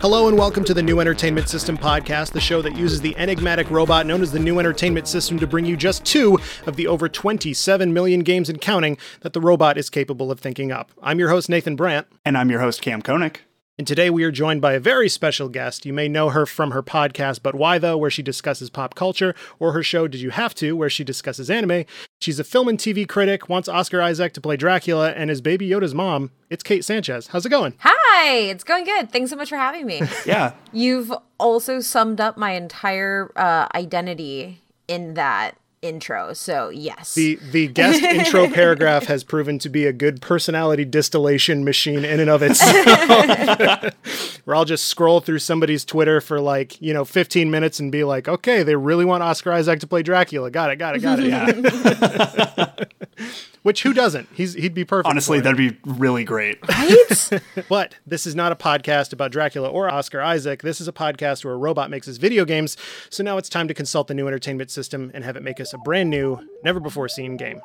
Hello and welcome to the New Entertainment System podcast, the show that uses the enigmatic robot known as the New Entertainment System to bring you just two of the over 27 million games and counting that the robot is capable of thinking up. I'm your host, Nathan Brandt. And I'm your host, Kam Koenig. And today we are joined by a very special guest. You may know her from her podcast, But Why Though, where she discusses pop culture, or her show, Did You Have to, where she discusses anime. She's a film and TV critic, wants Oscar Isaac to play Dracula, and is Baby Yoda's mom. It's Kate Sanchez. How's it going? Hi, it's going good. Thanks so much for having me. yeah. You've also summed up my entire uh, identity in that intro. So yes, the the guest intro paragraph has proven to be a good personality distillation machine in and of itself. Where I'll just scroll through somebody's Twitter for like you know 15 minutes and be like, okay, they really want Oscar Isaac to play Dracula. Got it, got it, got it. Yeah. Which who doesn't? He's he'd be perfect. Honestly, that'd be really great. Right? but this is not a podcast about Dracula or Oscar Isaac. This is a podcast where a robot makes us video games. So now it's time to consult the new entertainment system and have it make us a brand new, never before seen game.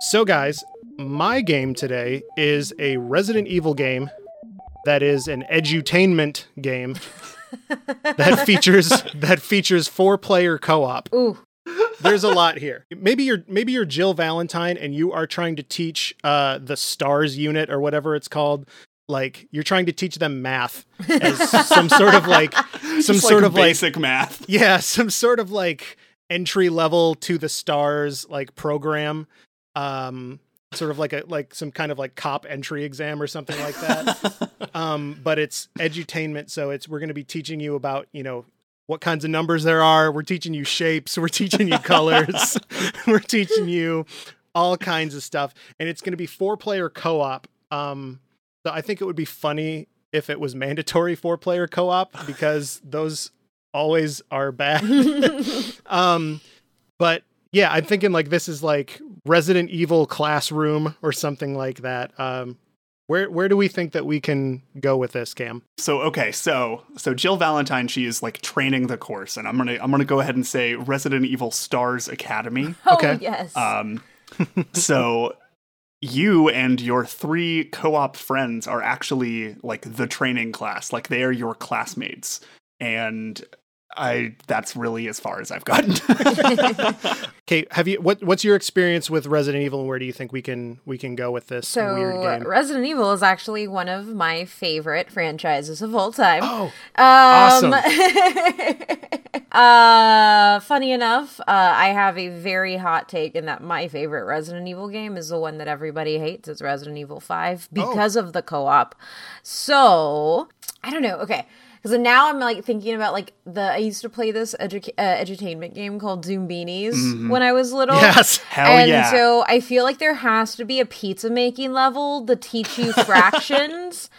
So guys, my game today is a Resident Evil game that is an edutainment game that features that features four player co-op. Ooh there's a lot here. Maybe you're maybe you're Jill Valentine and you are trying to teach uh, the stars unit or whatever it's called. Like you're trying to teach them math as some sort of like some Just sort like of basic like, math. Yeah, some sort of like entry level to the stars like program. Um sort of like a like some kind of like cop entry exam or something like that. um but it's edutainment so it's we're going to be teaching you about, you know, what kinds of numbers there are. We're teaching you shapes. We're teaching you colors. we're teaching you all kinds of stuff. And it's going to be four player co op. Um, so I think it would be funny if it was mandatory four player co op because those always are bad. um, but yeah, I'm thinking like this is like Resident Evil classroom or something like that. Um, where where do we think that we can go with this, Kam? So okay, so so Jill Valentine, she is like training the course, and I'm gonna I'm gonna go ahead and say Resident Evil Stars Academy. Oh okay. yes. Um, so you and your three co-op friends are actually like the training class, like they are your classmates, and I that's really as far as I've gotten. okay, have you what what's your experience with Resident Evil and where do you think we can we can go with this so, weird game? Resident Evil is actually one of my favorite franchises of all time. Oh. Um, awesome. uh funny enough, uh, I have a very hot take in that my favorite Resident Evil game is the one that everybody hates. It's Resident Evil 5 because oh. of the co-op. So, I don't know. Okay. Because now I'm like thinking about like the I used to play this edu- uh, edutainment game called Zoombinis mm-hmm. when I was little. Yes, hell and yeah! so I feel like there has to be a pizza making level to teach you fractions.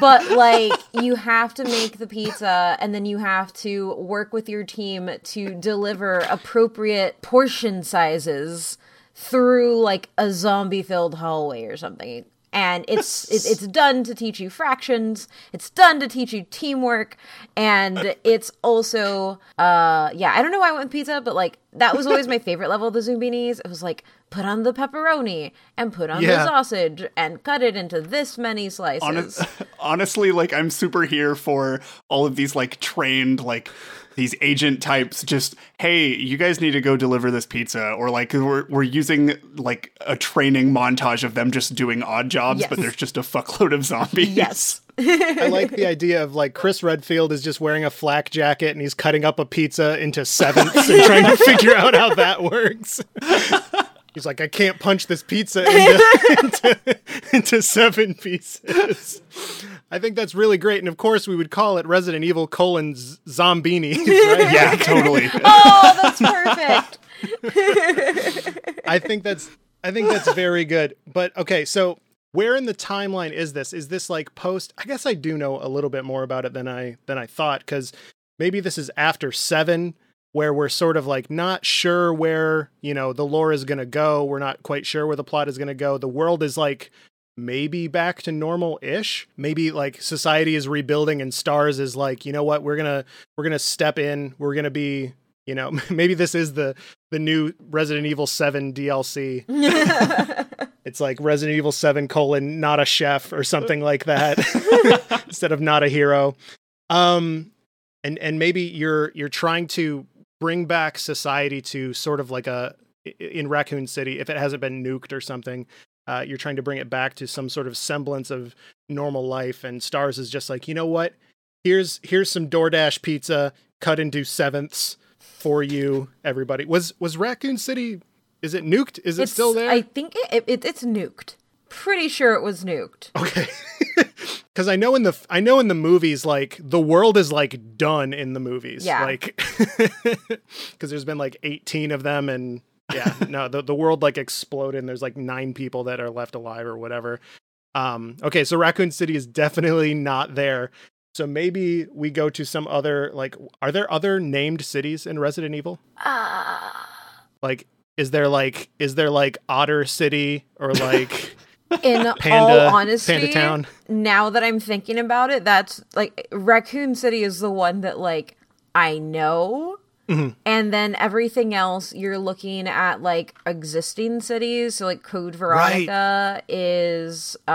but like you have to make the pizza and then you have to work with your team to deliver appropriate portion sizes through like a zombie filled hallway or something and it's it, it's done to teach you fractions. It's done to teach you teamwork. And it's also uh yeah i don't know why i went with pizza but like that was always my favorite level of the Zoombinis it was like put on the pepperoni and put on yeah. the sausage and cut it into this many slices. Honest, honestly like i'm super here for all of these like trained like these agent types just hey you guys need to go deliver this pizza or like we're, we're using like a training montage of them just doing odd jobs yes. but there's just a fuckload of zombies yes I like the idea of like Chris Redfield is just wearing a flak jacket and he's cutting up a pizza into sevenths and trying to figure out how that works. He's like, I can't punch this pizza into, into, into, seven pieces. I think that's really great. And of course, we would call it Resident Evil colon Zombini. Right? yeah, totally. Oh, that's perfect. I think that's I think that's very good. But okay, so where in the timeline is this? Is this like post? I guess I do know a little bit more about it than I than I thought because maybe this is after seven where we're sort of like not sure where, you know, the lore is going to go. We're not quite sure where the plot is going to go. The world is like maybe back to normal-ish. Maybe like society is rebuilding and Stars is like, you know what, we're going to we're going to step in. We're going to be you know, maybe this is the the new Resident Evil 7 DLC. It's like Resident Evil 7 colon not a chef or something like that instead of not a hero. Um and and maybe you're you're trying to bring back society to sort of like a in Raccoon City if it hasn't been nuked or something. Uh, you're trying to bring it back to some sort of semblance of normal life and Stars is just like, "You know what? Here's here's some DoorDash pizza cut into sevenths for you everybody." Was was Raccoon City is it nuked? Is it it's still there? I think it, it, it's nuked. Pretty sure it was nuked. Okay. Cuz I know in the I know in the movies like the world is like done in the movies. Yeah. Like cuz there's been like 18 of them and yeah, no, the the world like exploded and there's like 9 people that are left alive or whatever. Um okay, so Raccoon City is definitely not there. So maybe we go to some other like are there other named cities in Resident Evil? Ah. Like is there like is there like Otter City or like in all honesty, Panda Town? now that I'm thinking about it, that's like Raccoon City is the one that like I know. Mm-hmm. And then everything else, you're looking at like existing cities. So like Code Veronica is, uh,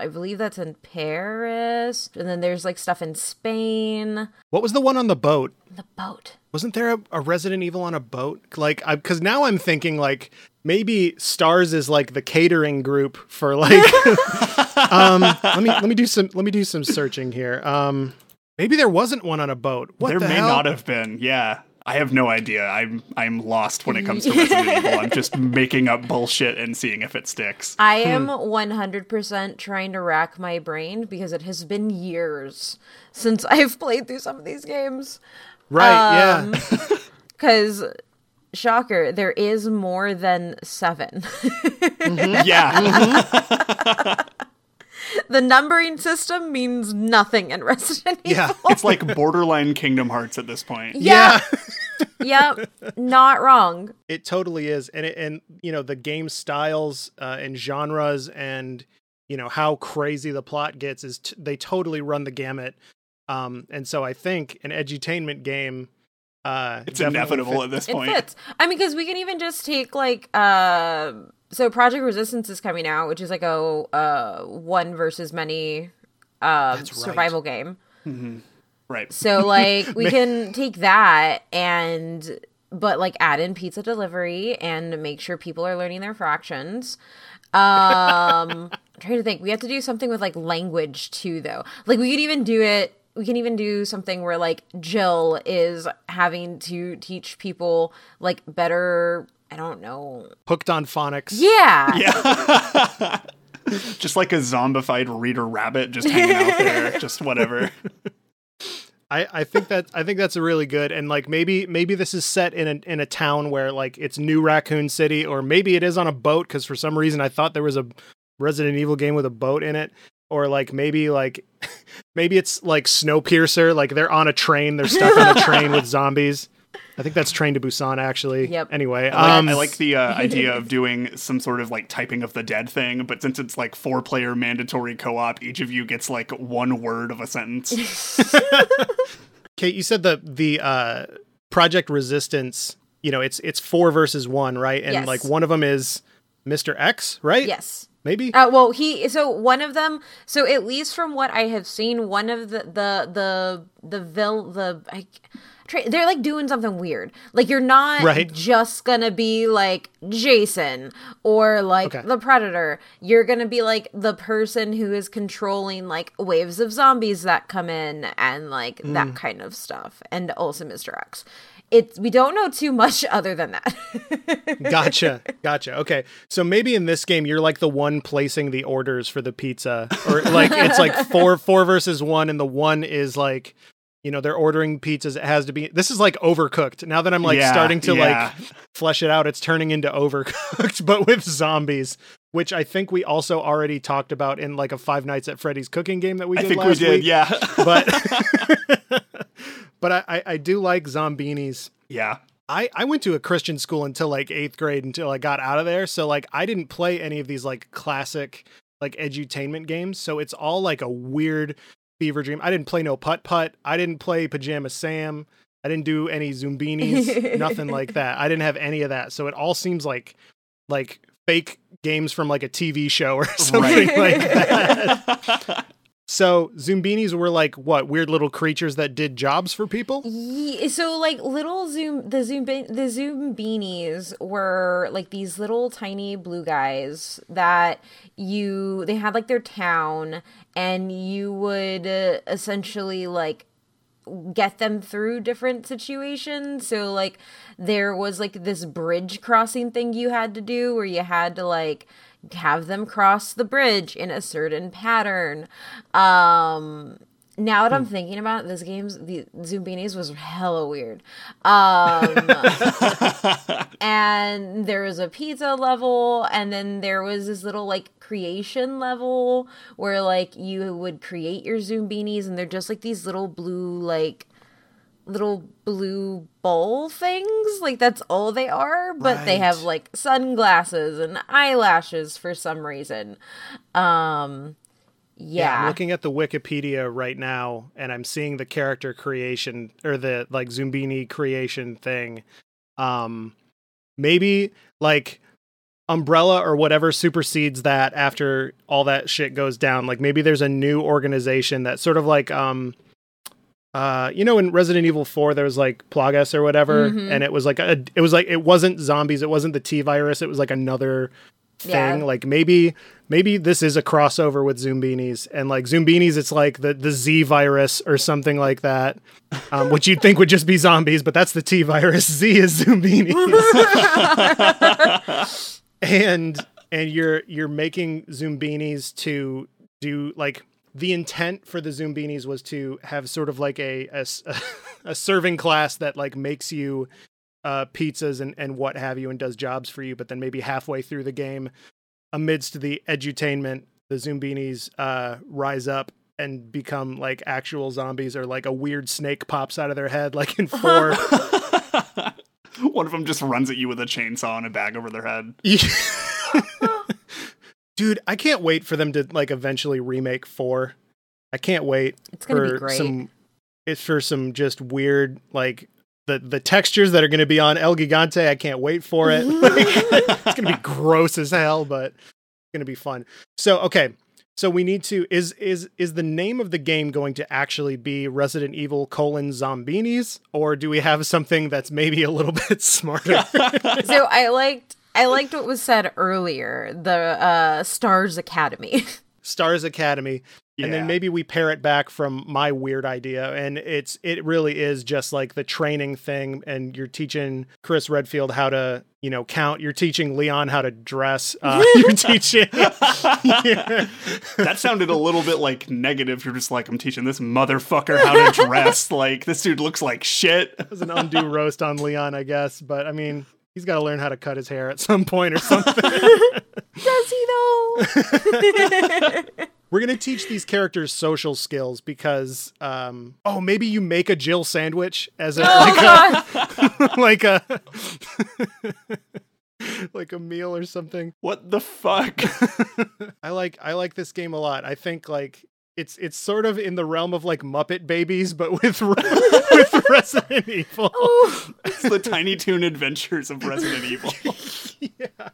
I believe that's in Paris. And then there's like stuff in Spain. What was the one on the boat? The boat. Wasn't there a, a Resident Evil on a boat? Like, because now I'm thinking like maybe Stars is like the catering group for like. um, let me let me do some let me do some searching here. Um, maybe there wasn't one on a boat. What there the may hell? not have been. Yeah. I have no idea. I'm I'm lost when it comes to Resident Evil. I'm just making up bullshit and seeing if it sticks. I am 100% trying to rack my brain because it has been years since I've played through some of these games. Right? Um, yeah. Because, shocker, there is more than seven. Yeah. the numbering system means nothing in Resident Evil. Yeah. it's like borderline Kingdom Hearts at this point. Yeah. yep. Not wrong. It totally is, and it, and you know the game styles uh, and genres and you know how crazy the plot gets is t- they totally run the gamut. Um, and so I think an edutainment game. Uh, It's inevitable fit- at this point. It point. fits. I mean, because we can even just take like uh so Project Resistance is coming out, which is like a uh one versus many uh That's right. survival game. Right. So like we can take that and but like add in pizza delivery and make sure people are learning their fractions. Um I'm trying to think. We have to do something with like language too though. Like we could even do it we can even do something where like Jill is having to teach people like better I don't know. hooked on phonics. Yeah. Yeah. just like a zombified reader rabbit just hanging out there, just whatever. I, I think that I think that's a really good and like maybe maybe this is set in a in a town where like it's New Raccoon City or maybe it is on a boat because for some reason I thought there was a Resident Evil game with a boat in it or like maybe like maybe it's like Snowpiercer like they're on a train they're stuck on a train with zombies. I think that's Train to Busan actually. Yep. Anyway, I like, um, I like the uh, idea of doing some sort of like typing of the dead thing, but since it's like four player mandatory co op, each of you gets like one word of a sentence. Kate, you said the the uh, Project Resistance. You know, it's it's four versus one, right? And Yes. like one of them is Mr. X, right? Yes. Maybe. Uh, well, he so one of them. So at least from what I have seen, one of the the the the vil the I, they're like doing something weird. Like you're not Right. just gonna be like Jason or like Okay. the Predator. You're gonna be like the person who is controlling like waves of zombies that come in and like Mm. that kind of stuff, and also Mr. X. It's we don't know too much other than that. gotcha gotcha okay so maybe in this game you're like the one placing the orders for the pizza or like it's like four four versus one and the one is like you know they're ordering pizzas it has to be this is like overcooked now that i'm like Yeah, starting to yeah. like flesh it out it's turning into overcooked but with zombies which i think we also already talked about in like a five nights at freddy's cooking game that we did I think we did, week. yeah. but but I, I i do like Zoombinis yeah. I, I went to a Christian school until like eighth grade until I got out of there. So like I didn't play any of these like classic like edutainment games. So it's all like a weird fever dream. I didn't play no putt putt. I didn't play Pajama Sam. I didn't do any Zoombinis, nothing like that. I didn't have any of that. So it all seems like like fake games from like a TV show or something like that. So Zoombinis were like what weird little creatures that did jobs for people. Ye- so like little zoom the zoom the zoom beanies were like these little tiny blue guys that you they had like their town and you would uh, essentially like get them through different situations so like there was like this bridge crossing thing you had to do where you had to like have them cross the bridge in a certain pattern um now that I'm thinking about it, this game's the Zoombinis was hella weird. Um and there was a pizza level and then there was this little like creation level where like you would create your Zoombinis and they're just like these little blue like little blue bowl things like that's all they are but they have like sunglasses and eyelashes for some reason um yeah, I'm looking at the Wikipedia right now, and I'm seeing the character creation or the like Zoombini creation thing. Um, maybe like Umbrella or whatever supersedes that after all that shit goes down. Like maybe there's a new organization that sort of like um. Uh, you know, in Resident Evil Four, there was like Plagas or whatever, Mhm. and it was like a, it was like it wasn't zombies, it wasn't the T virus, it was like another thing. Yeah. Like maybe maybe this is a crossover with Zoombinis, and like Zoombinis, it's like the the Z virus or something like that, um, which you'd think would just be zombies, but that's the T virus. Z is Zoombinis, and and you're you're making Zoombinis to do like the intent for the Zoombinis was to have sort of like a a serving class that like makes you uh, pizzas and, and what have you and does jobs for you, but then maybe halfway through the game, amidst the edutainment, the Zoombinis uh, rise up and become like actual zombies or like a weird snake pops out of their head like in four. One of them just runs at you with a chainsaw and a bag over their head. Dude, I can't wait for them to like eventually remake four. I can't wait it's gonna for be great some it's for some just weird like the the textures that are going to be on El Gigante. I can't wait for it. it's going to be gross as hell, but it's going to be fun. So, okay. So we need to is is is the name of the game going to actually be Resident Evil colon Zombinis, or do we have something that's maybe a little bit smarter? so I liked I liked what was said earlier, the uh Stars Academy. Stars Academy, and then maybe we pare it back from my weird idea, and it's it really is just like the training thing, and you're teaching Chris Redfield how to you know count. You're teaching Leon how to dress. Uh, you're teaching. Yeah. that sounded a little bit like negative. You're just like, I'm teaching this motherfucker how to dress. like, this dude looks like shit. It was an undue roast on Leon, I guess, but I mean. He's got to learn how to cut his hair at some point or something. Does he though? We're gonna teach these characters social skills because, um, oh, maybe you make a Jill sandwich as a oh god. like a like a meal or something. What the fuck? I like I like this game a lot. I think like it's it's sort of in the realm of like Muppet Babies, but with with Resident Evil. Oh. it's the Tiny Toon Adventures of Resident Evil. yeah.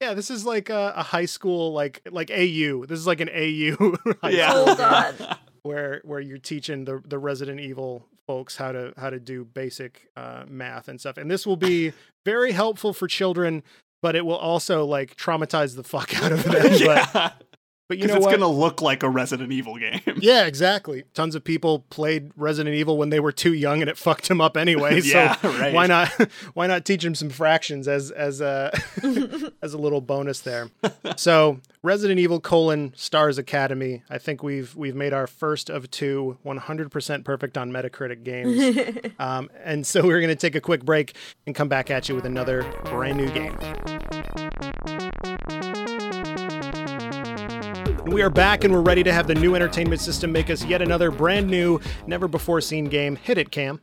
Yeah, this is like a, a high school like like AU. This is like an AU high Yeah. school Oh god. where where you're teaching the the Resident Evil folks how to how to do basic uh, math and stuff. And this will be very helpful for children, but it will also like traumatize the fuck out of them. Yeah. but you Because know it's going to look like a Resident Evil game. Yeah, exactly. Tons of people played Resident Evil when they were too young, and it fucked them up anyway. Yeah, so right. why not? Why not teach them some fractions as as a as a little bonus there? So Resident Evil colon Stars Academy. I think we've we've made our first of two 100% perfect on Metacritic games. um, and so we're going to take a quick break and come back at you with another brand new game. And we are back and we're ready to have the new entertainment system make us yet another brand new, never before seen game. Hit it, Kam.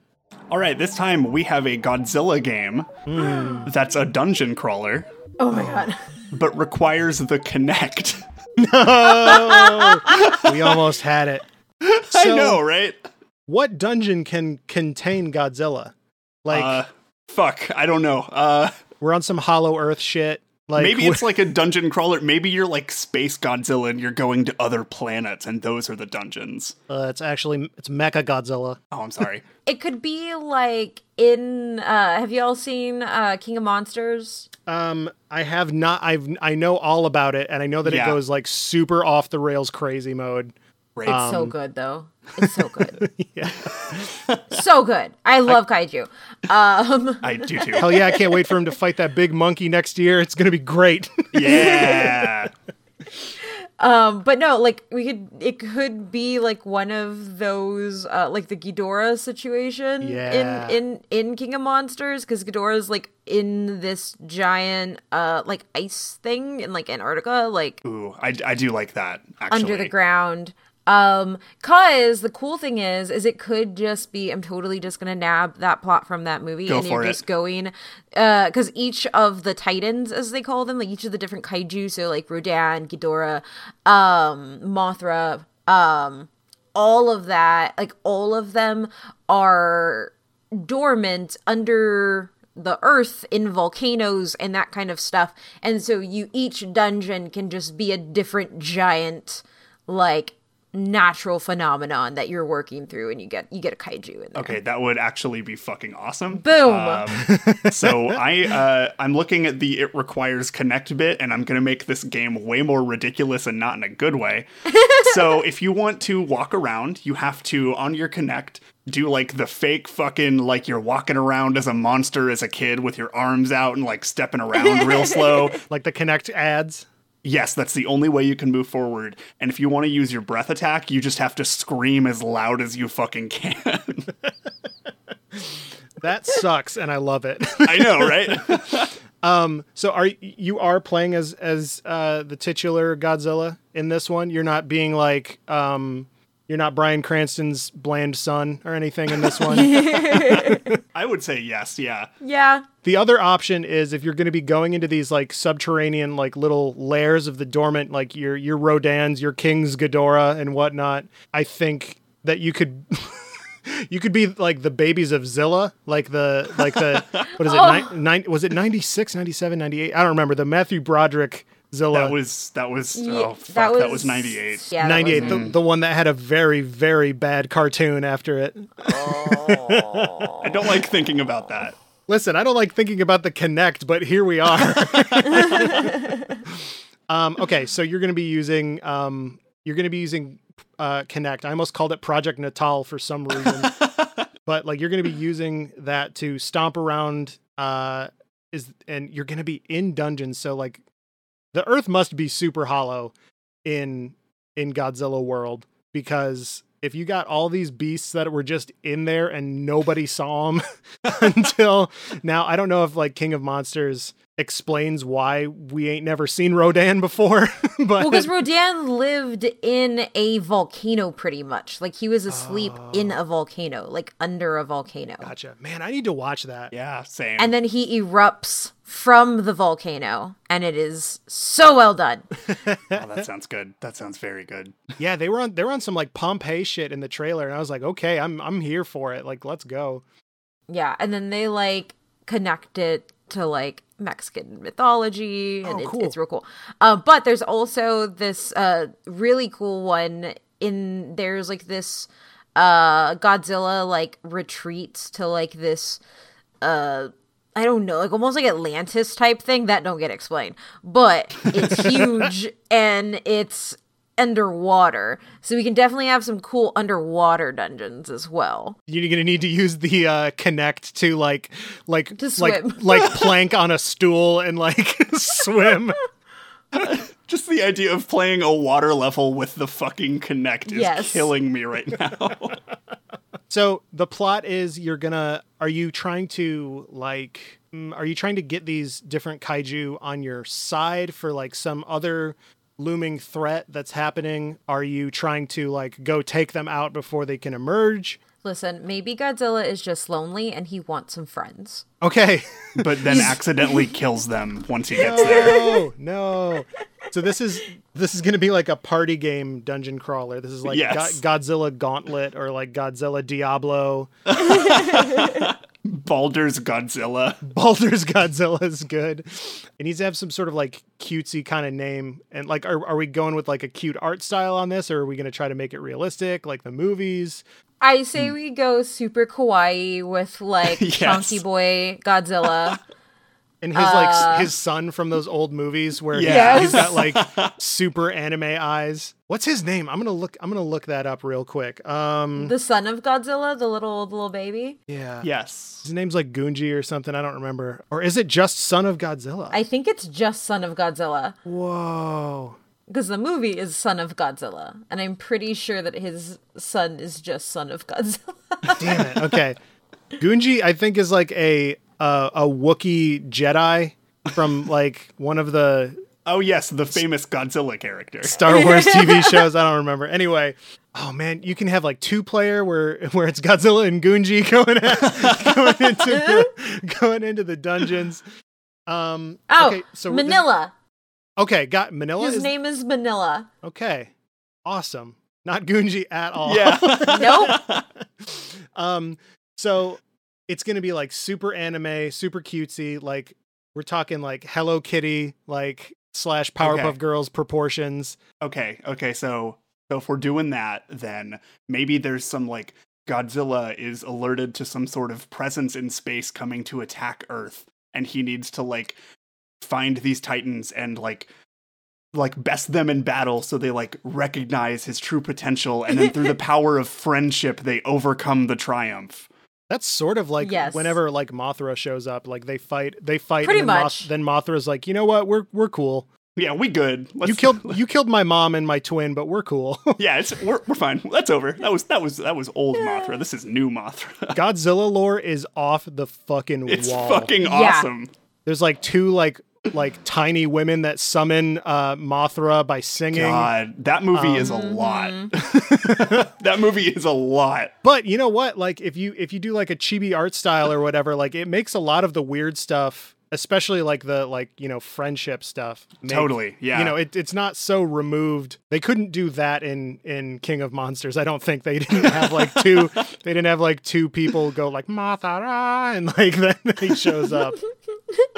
All right, this time we have a Godzilla game Hmm. that's a dungeon crawler, Oh my god. but requires the Kinect. no! we almost had it. I know, right? what dungeon can contain Godzilla? Like uh, fuck, I don't know. Uh, we're on some Hollow Earth shit. Like maybe it's like a dungeon crawler. Maybe you're like Space Godzilla and you're going to other planets, and those are the dungeons. uh, it's actually it's Mecha Godzilla. Oh, I'm sorry. It could be like in. uh Have you all seen uh King of Monsters? Um, I have not. I've I know all about it, and I know that Yeah. it goes like super off the rails crazy mode. Right. It's so Um, good though. It's so good. Yeah. so good. I love kaiju. Um I do too. Hell yeah! I can't wait for him to fight that big monkey next year. It's gonna be great. yeah. um but no, like we could it could be like one of those uh like the Ghidorah situation Yeah. in in in King of Monsters cuz Ghidorah's like in this giant uh like ice thing in like Antarctica like Ooh, I, I do like that. Actually, under the ground. Um, cause the cool thing is, is it could just be, I'm totally just gonna nab that plot from that movie Go and you're it. just going, uh, cause each of the titans, as they call them, like each of the different kaiju, so like Rodan, Ghidorah, um, Mothra, um, all of that, like all of them are dormant under the earth in volcanoes and that kind of stuff. And so you each dungeon can just be a different giant like natural phenomenon that you're working through and you get you get a kaiju in there. Okay, that would actually be fucking awesome. Boom. Um, so I uh, I'm looking at the it requires Kinect bit, and I'm gonna make this game way more ridiculous and not in a good way. so if you want to walk around, you have to on your Kinect do like the fake fucking like you're walking around as a monster as a kid with your arms out and like stepping around real slow. like the Kinect ads. Yes, that's the only way you can move forward. And if you want to use your breath attack, you just have to scream as loud as you fucking can. That sucks, and I love it. I know, right? so are you are playing as as uh, the titular Godzilla in this one? You're not being like um, you're not Bryan Cranston's bland son or anything in this one. I would say yes, yeah. Yeah. the other option is if you're going to be going into these like subterranean like little lairs of the dormant, like your your Rodans, your Kings Ghidorah and whatnot. I think that you could. You could be like the babies of Zilla, like the like the what is it? Oh. Nine, nine, was it 96, 97, 98? I don't remember. The Matthew Broderick Zilla. That was that was Yeah, oh fuck, that was, 98. Yeah. that 98 was- the, the one that had a very very bad cartoon after it I don't like thinking about that. listen i don't like thinking about the Kinect but here we are um, okay so you're going to be using um, you're going to be using uh, Kinect i almost called it project natal for some reason but like you're going to be using that to stomp around uh, is and you're going to be in dungeons so like the earth must be super hollow in in godzilla world because if you got all these beasts that were just in there and nobody saw them until now i don't know if like king of monsters explains why we ain't never seen rodan before but Well, because Rodan lived in a volcano pretty much. Like he was asleep in oh. a volcano, like under a volcano. gotcha man i need to watch that Yeah, same. And then he erupts from the volcano, and it is so well done. oh, that sounds good. That sounds very good. yeah they were on they were on some like pompeii shit in the trailer and i was like okay i'm i'm here for it like let's go Yeah, and then they like connect it to like Mexican mythology, and Oh, it's, cool. it's real cool. Uh, but there's also this uh, really cool one in there's like this uh, Godzilla like retreats to like this uh I don't know, like almost like Atlantis type thing that don't get explained. But it's huge and it's underwater. So we can definitely have some cool underwater dungeons as well. you're gonna need to use the uh Kinect to like like To like like plank on a stool and like swim Just the idea of playing a water level with the fucking Kinect is Yes. killing me right now. So the plot is you're gonna are you trying to like mm, are you trying to get these different kaiju on your side for like some other looming threat that's happening? Are you trying to like go take them out before they can emerge? Listen, maybe Godzilla is just lonely and he wants some friends. Okay. but then accidentally kills them once he gets there. no, no. So this is this is going to be like a party game dungeon crawler. This is like Yes. Go- Godzilla Gauntlet or like Godzilla Diablo. Baldur's Godzilla. Baldur's Godzilla is good. It needs to have some sort of like cutesy kind of name. And like, are, are we going with like a cute art style on this, or are we going to try to make it realistic, like the movies? I say we go super kawaii with like Yes. Chunky Boy Godzilla. And his like Uh. s- his son from those old movies where he- Yeah. he's got like super anime eyes. What's his name? I'm gonna look. I'm gonna look that up real quick. Um, the son of Godzilla, the little the little baby. yeah, Yes. His name's like Gunji or something. I don't remember. Or is it just Son of Godzilla? I think it's just son of Godzilla Whoa. because the movie is son of Godzilla, and I'm pretty sure that his son is just son of Godzilla. Damn it. Okay. Gunji, I think, is like a uh, a Wookiee Jedi from like one of the Oh yes, the famous Godzilla character. Star Wars TV shows. I don't remember. Anyway, oh man, you can have like two player where where it's Godzilla and Gunji going at, going into the, going into the dungeons. Um. Oh, okay, so we're- Minilla. okay, got Minilla. His is, name is Minilla. Okay, awesome. Not Gunji at all. Yeah. Nope. um. So it's gonna be like super anime, super cutesy. Like we're talking like Hello Kitty, like slash Powerpuff Okay. Girls proportions. Okay, okay, so so if we're doing that, then maybe there's some like Godzilla is alerted to some sort of presence in space coming to attack Earth, and he needs to like find these titans and like like best them in battle so they like recognize his true potential and then through the power of friendship they overcome the triumph. That's sort of like Yes. whenever like Mothra shows up, like they fight, they fight. Pretty and then much. then Mothra's like, you know what, we're we're cool. Yeah, we good. Let's, you killed you killed my mom and my twin, but we're cool. Yeah, it's we're, we're fine. That's over. That was that was that was old Mothra. This is new Mothra. Godzilla lore is off the fucking It's wall. fucking Yeah. awesome. There's like two like like tiny women that summon uh Mothra by singing. God, that movie is a Um, lot. mm-hmm. that movie is a lot. But you know what? Like if you if you do like a chibi art style or whatever, like it makes a lot of the weird stuff, especially like the like you know friendship stuff. make- Totally, yeah. You know, it, it's not so removed. They couldn't do that in in King of Monsters. I don't think they didn't have like two. they didn't have like two people go like Mothra and like then he shows up.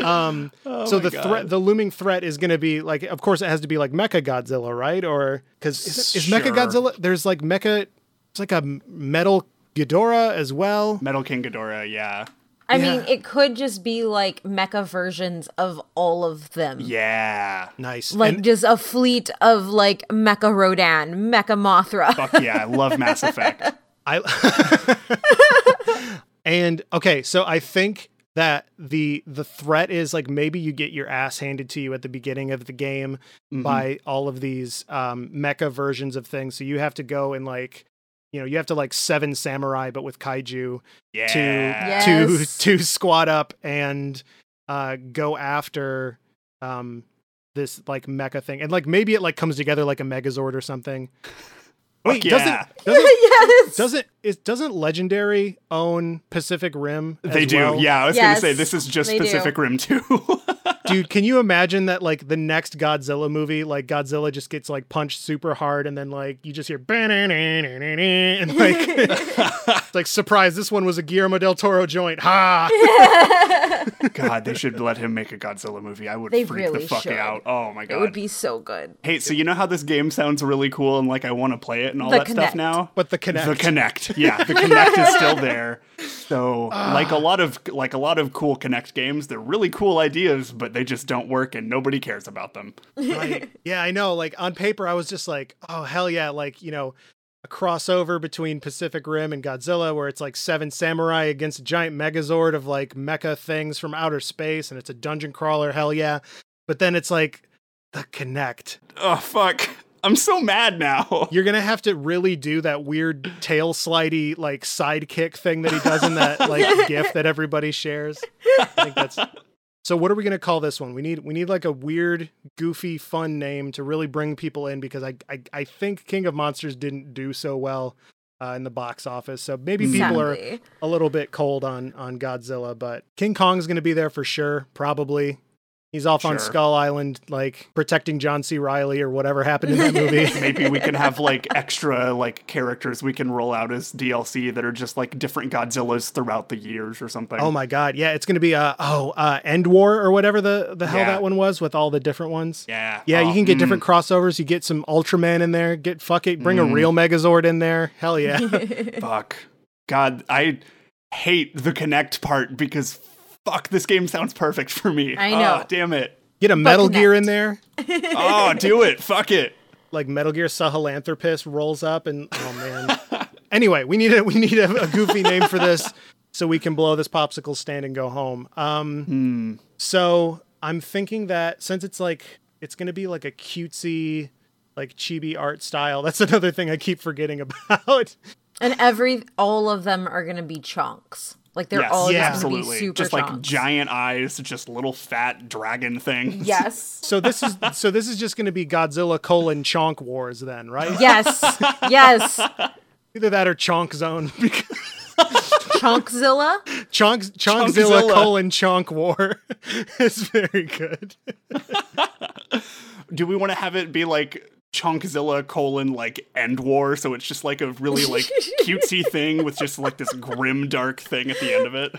Um. so Oh my the God. threat, the looming threat, is going to be like, of course, it has to be like Mecha Godzilla, right? Or because is, is Mecha Godzilla? There's like Mecha. It's like a metal Ghidorah as well. Metal King Ghidorah, yeah. I Yeah. mean, it could just be like mecha versions of all of them. Yeah. Nice. Like And- just a fleet of like Mecha Rodan, Mecha Mothra. Fuck yeah. I love Mass Effect. I and okay, so I think that the the threat is like maybe you get your ass handed to you at the beginning of the game Mhm. by all of these um mecha versions of things. So you have to go and like you know, you have to like seven samurai but with kaiju Yeah. to Yes. to to squat up and uh go after um this like mecha thing. And like maybe it like comes together like a megazord or something. Wait, yeah. doesn't doesn't yes. doesn't is doesn't Legendary own Pacific Rim? as They do. well? Yeah, I was Yes, going to say this is just they do. Pacific Rim 2. Dude, can you imagine that like the next Godzilla movie, like Godzilla just gets like punched super hard and then like you just hear and like like surprise, this one was a Guillermo del Toro joint. Ha! God, they should let him make a Godzilla movie. I would They freak the fuck should. out. Oh my god. it would be so good. Hey, so you know how this game sounds really cool and like I want to play it and all The that stuff now? But the Kinect. The Kinect. Yeah, the Kinect is still there. So, like a lot of like a lot of cool Kinect games, they're really cool ideas, but they just don't work and nobody cares about them. Right. Yeah, I know. Like on paper, I was just like, oh hell yeah, like you know, a crossover between Pacific Rim and Godzilla, where it's like seven samurai against a giant megazord of like mecha things from outer space, and it's a dungeon crawler. Hell yeah! But then it's like the Kinect. Oh fuck. I'm so mad now. You're gonna have to really do that weird tail slidey like sidekick thing that he does in that like gif that everybody shares. I think that's so what are we gonna call this one? We need we need like a weird, goofy, fun name to really bring people in because I I, I think King of Monsters didn't do so well uh, in the box office. So maybe people are a little bit cold on on Godzilla, but King Kong's gonna be there for sure, probably. He's off on Skull Island, like protecting John C. Reilly or whatever happened in that movie. Maybe we can have like extra like characters we can roll out as DLC that are just like different Godzillas throughout the years or something. oh my god, yeah, it's gonna be uh oh uh End War or whatever the the hell Yeah. that one was with all the different ones. yeah. Yeah, you Oh, can get mm, different crossovers. You get some Ultraman in there. Get fuck it, bring a real Megazord in there. Hell yeah. Fuck. God, I hate the Kinect part because fuck, this game sounds perfect for me. I know. Oh, damn it. Get a Metal Gear in there. Oh, do it. Fuck it. Like Metal Gear Sahelanthropus rolls up and oh man. anyway, we need a we need a, a goofy name for this so we can blow this popsicle stand and go home. Um Hmm. so I'm thinking that since it's like it's gonna be like a cutesy like chibi art style. That's another thing I keep forgetting about. and every all of them are gonna be chunks. Like they're Yes, all yeah, just gonna be absolutely. super Just like chunks. giant eyes, just little fat dragon things. Yes. So this is so this is just gonna be Godzilla colon Chonk Wars then, right? Yes. Yes. Either that or Chonk Zone. Chunkzilla. Chonk Chonkzilla Chonkzilla. colon Chonk War. it's very good. Do we want to have it be like Chunkzilla colon like End War? So it's just like a really like cutesy thing with just like this grim dark thing at the end of it.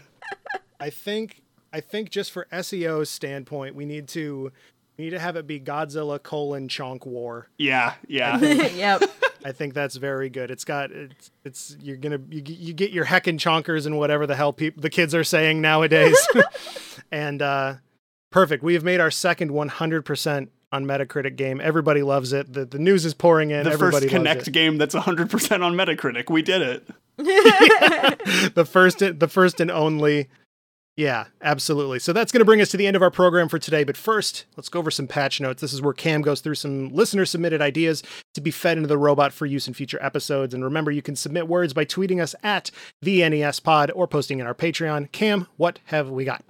I think I think just for SEO's standpoint, we need to we need to have it be Godzilla colon Chonk War. Yeah, yeah. yep. I think that's very good. It's got it's it's you're gonna you, get- you get your heckin' chonkers and whatever the hell people the kids are saying nowadays, and uh, perfect. We have made our second 100 percent on Metacritic game. Everybody loves it. The the news is pouring in. The Everybody first Kinect game that's 100% on Metacritic. We did it. the first the first and only. Yeah, absolutely. So that's going to bring us to the end of our program for today. But first, let's go over some patch notes. This is where Kam goes through some listener submitted ideas to be fed into the robot for use in future episodes. And remember, you can submit words by tweeting us at the NES Pod or posting in our Patreon. Kam, what have we got?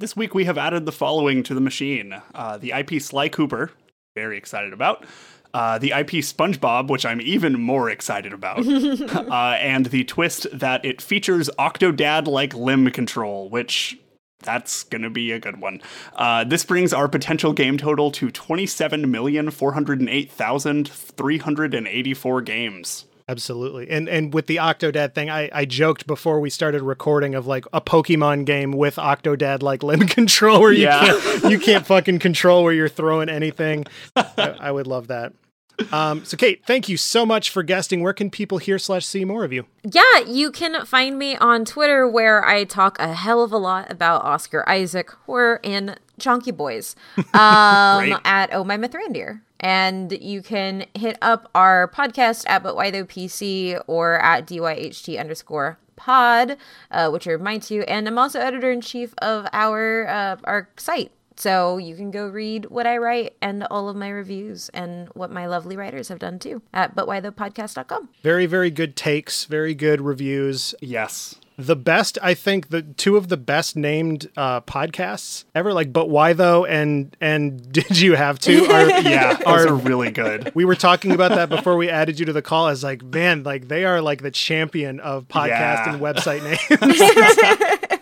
This week we have added the following to the machine uh, the IP Sly Cooper, very excited about. Uh, the IP SpongeBob, which I'm even more excited about, uh, and the twist that it features Octodad like limb control, which that's going to be a good one. Uh, this brings our potential game total to 27,408,384 games. Absolutely. And and with the Octodad thing, I, I joked before we started recording of like a Pokemon game with Octodad like limb control where you Yeah. can't you can't fucking control where you're throwing anything. I, I would love that. Um, so Kate, thank you so much for guesting. Where can people hear slash see more of you? Yeah, you can find me on Twitter where I talk a hell of a lot about Oscar Isaac, horror, and Chonky Boys um, Great. at Oh My Mithrandir. And you can hit up our podcast at But Why Though PC or at DYHT underscore pod, uh, which are my two. And I'm also editor in chief of our uh, our site. So you can go read what I write and all of my reviews and what my lovely writers have done too at butwhythopodcast.com. Very, very good takes, very good reviews. Yes. The best, I think, the two of the best named uh, podcasts ever, like But Why Though and and Did You Have to? Are, Yeah, those are really good. we were talking about that before we added you to the call. As like, man, like they are like the champion of podcast Yeah. and website names.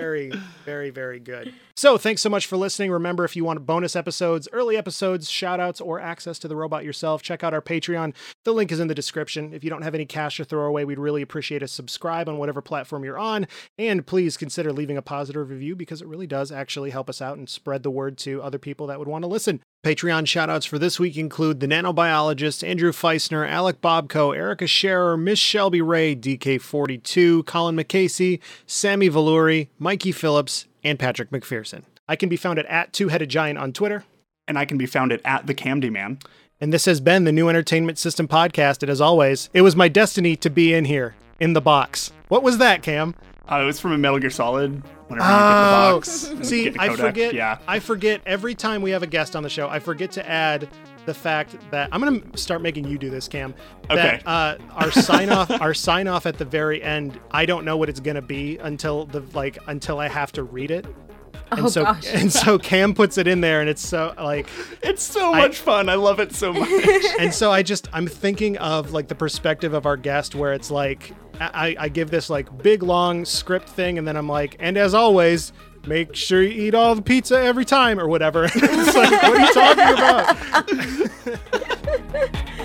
Very, very, very good. So thanks so much for listening. Remember, if you want bonus episodes, early episodes, shout outs, or access to the robot yourself, check out our Patreon. The link is in the description. If you don't have any cash to throw away, we'd really appreciate a subscribe on whatever platform you're on. And please consider leaving a positive review because it really does actually help us out and spread the word to other people that would want to listen. Patreon shoutouts for this week include the nanobiologist, Andrew Feisner, Alec Bobko, Erica Scherer, Miss Shelby Ray, DK42, Colin McCasey, Sammy Valuri, Mikey Phillips, and Patrick McPherson. I can be found at, at Two Headed Giant on Twitter. And I can be found at, at the Camdy Man. And this has been the New Entertainment System podcast. And as always, it was my destiny to be in here, in the box. What was that, Kam? Uh, it was from a Metal Gear Solid. Whenever you Oh, get the box, see, I forget. Yeah. I forget every time we have a guest on the show. I forget to add the fact that I'm going to start making you do this, Kam. That, Okay. Uh, our sign off, our sign off at the very end. I don't know what it's going to be until the like until I have to read it. And Oh, so gosh. and so Kam puts it in there, and it's so like It's so much fun. I love it so much. and so I just I'm thinking of like the perspective of our guest where it's like I, I give this like big long script thing and then I'm like and as always make sure you eat all the pizza every time or whatever. it's like, what are you talking about?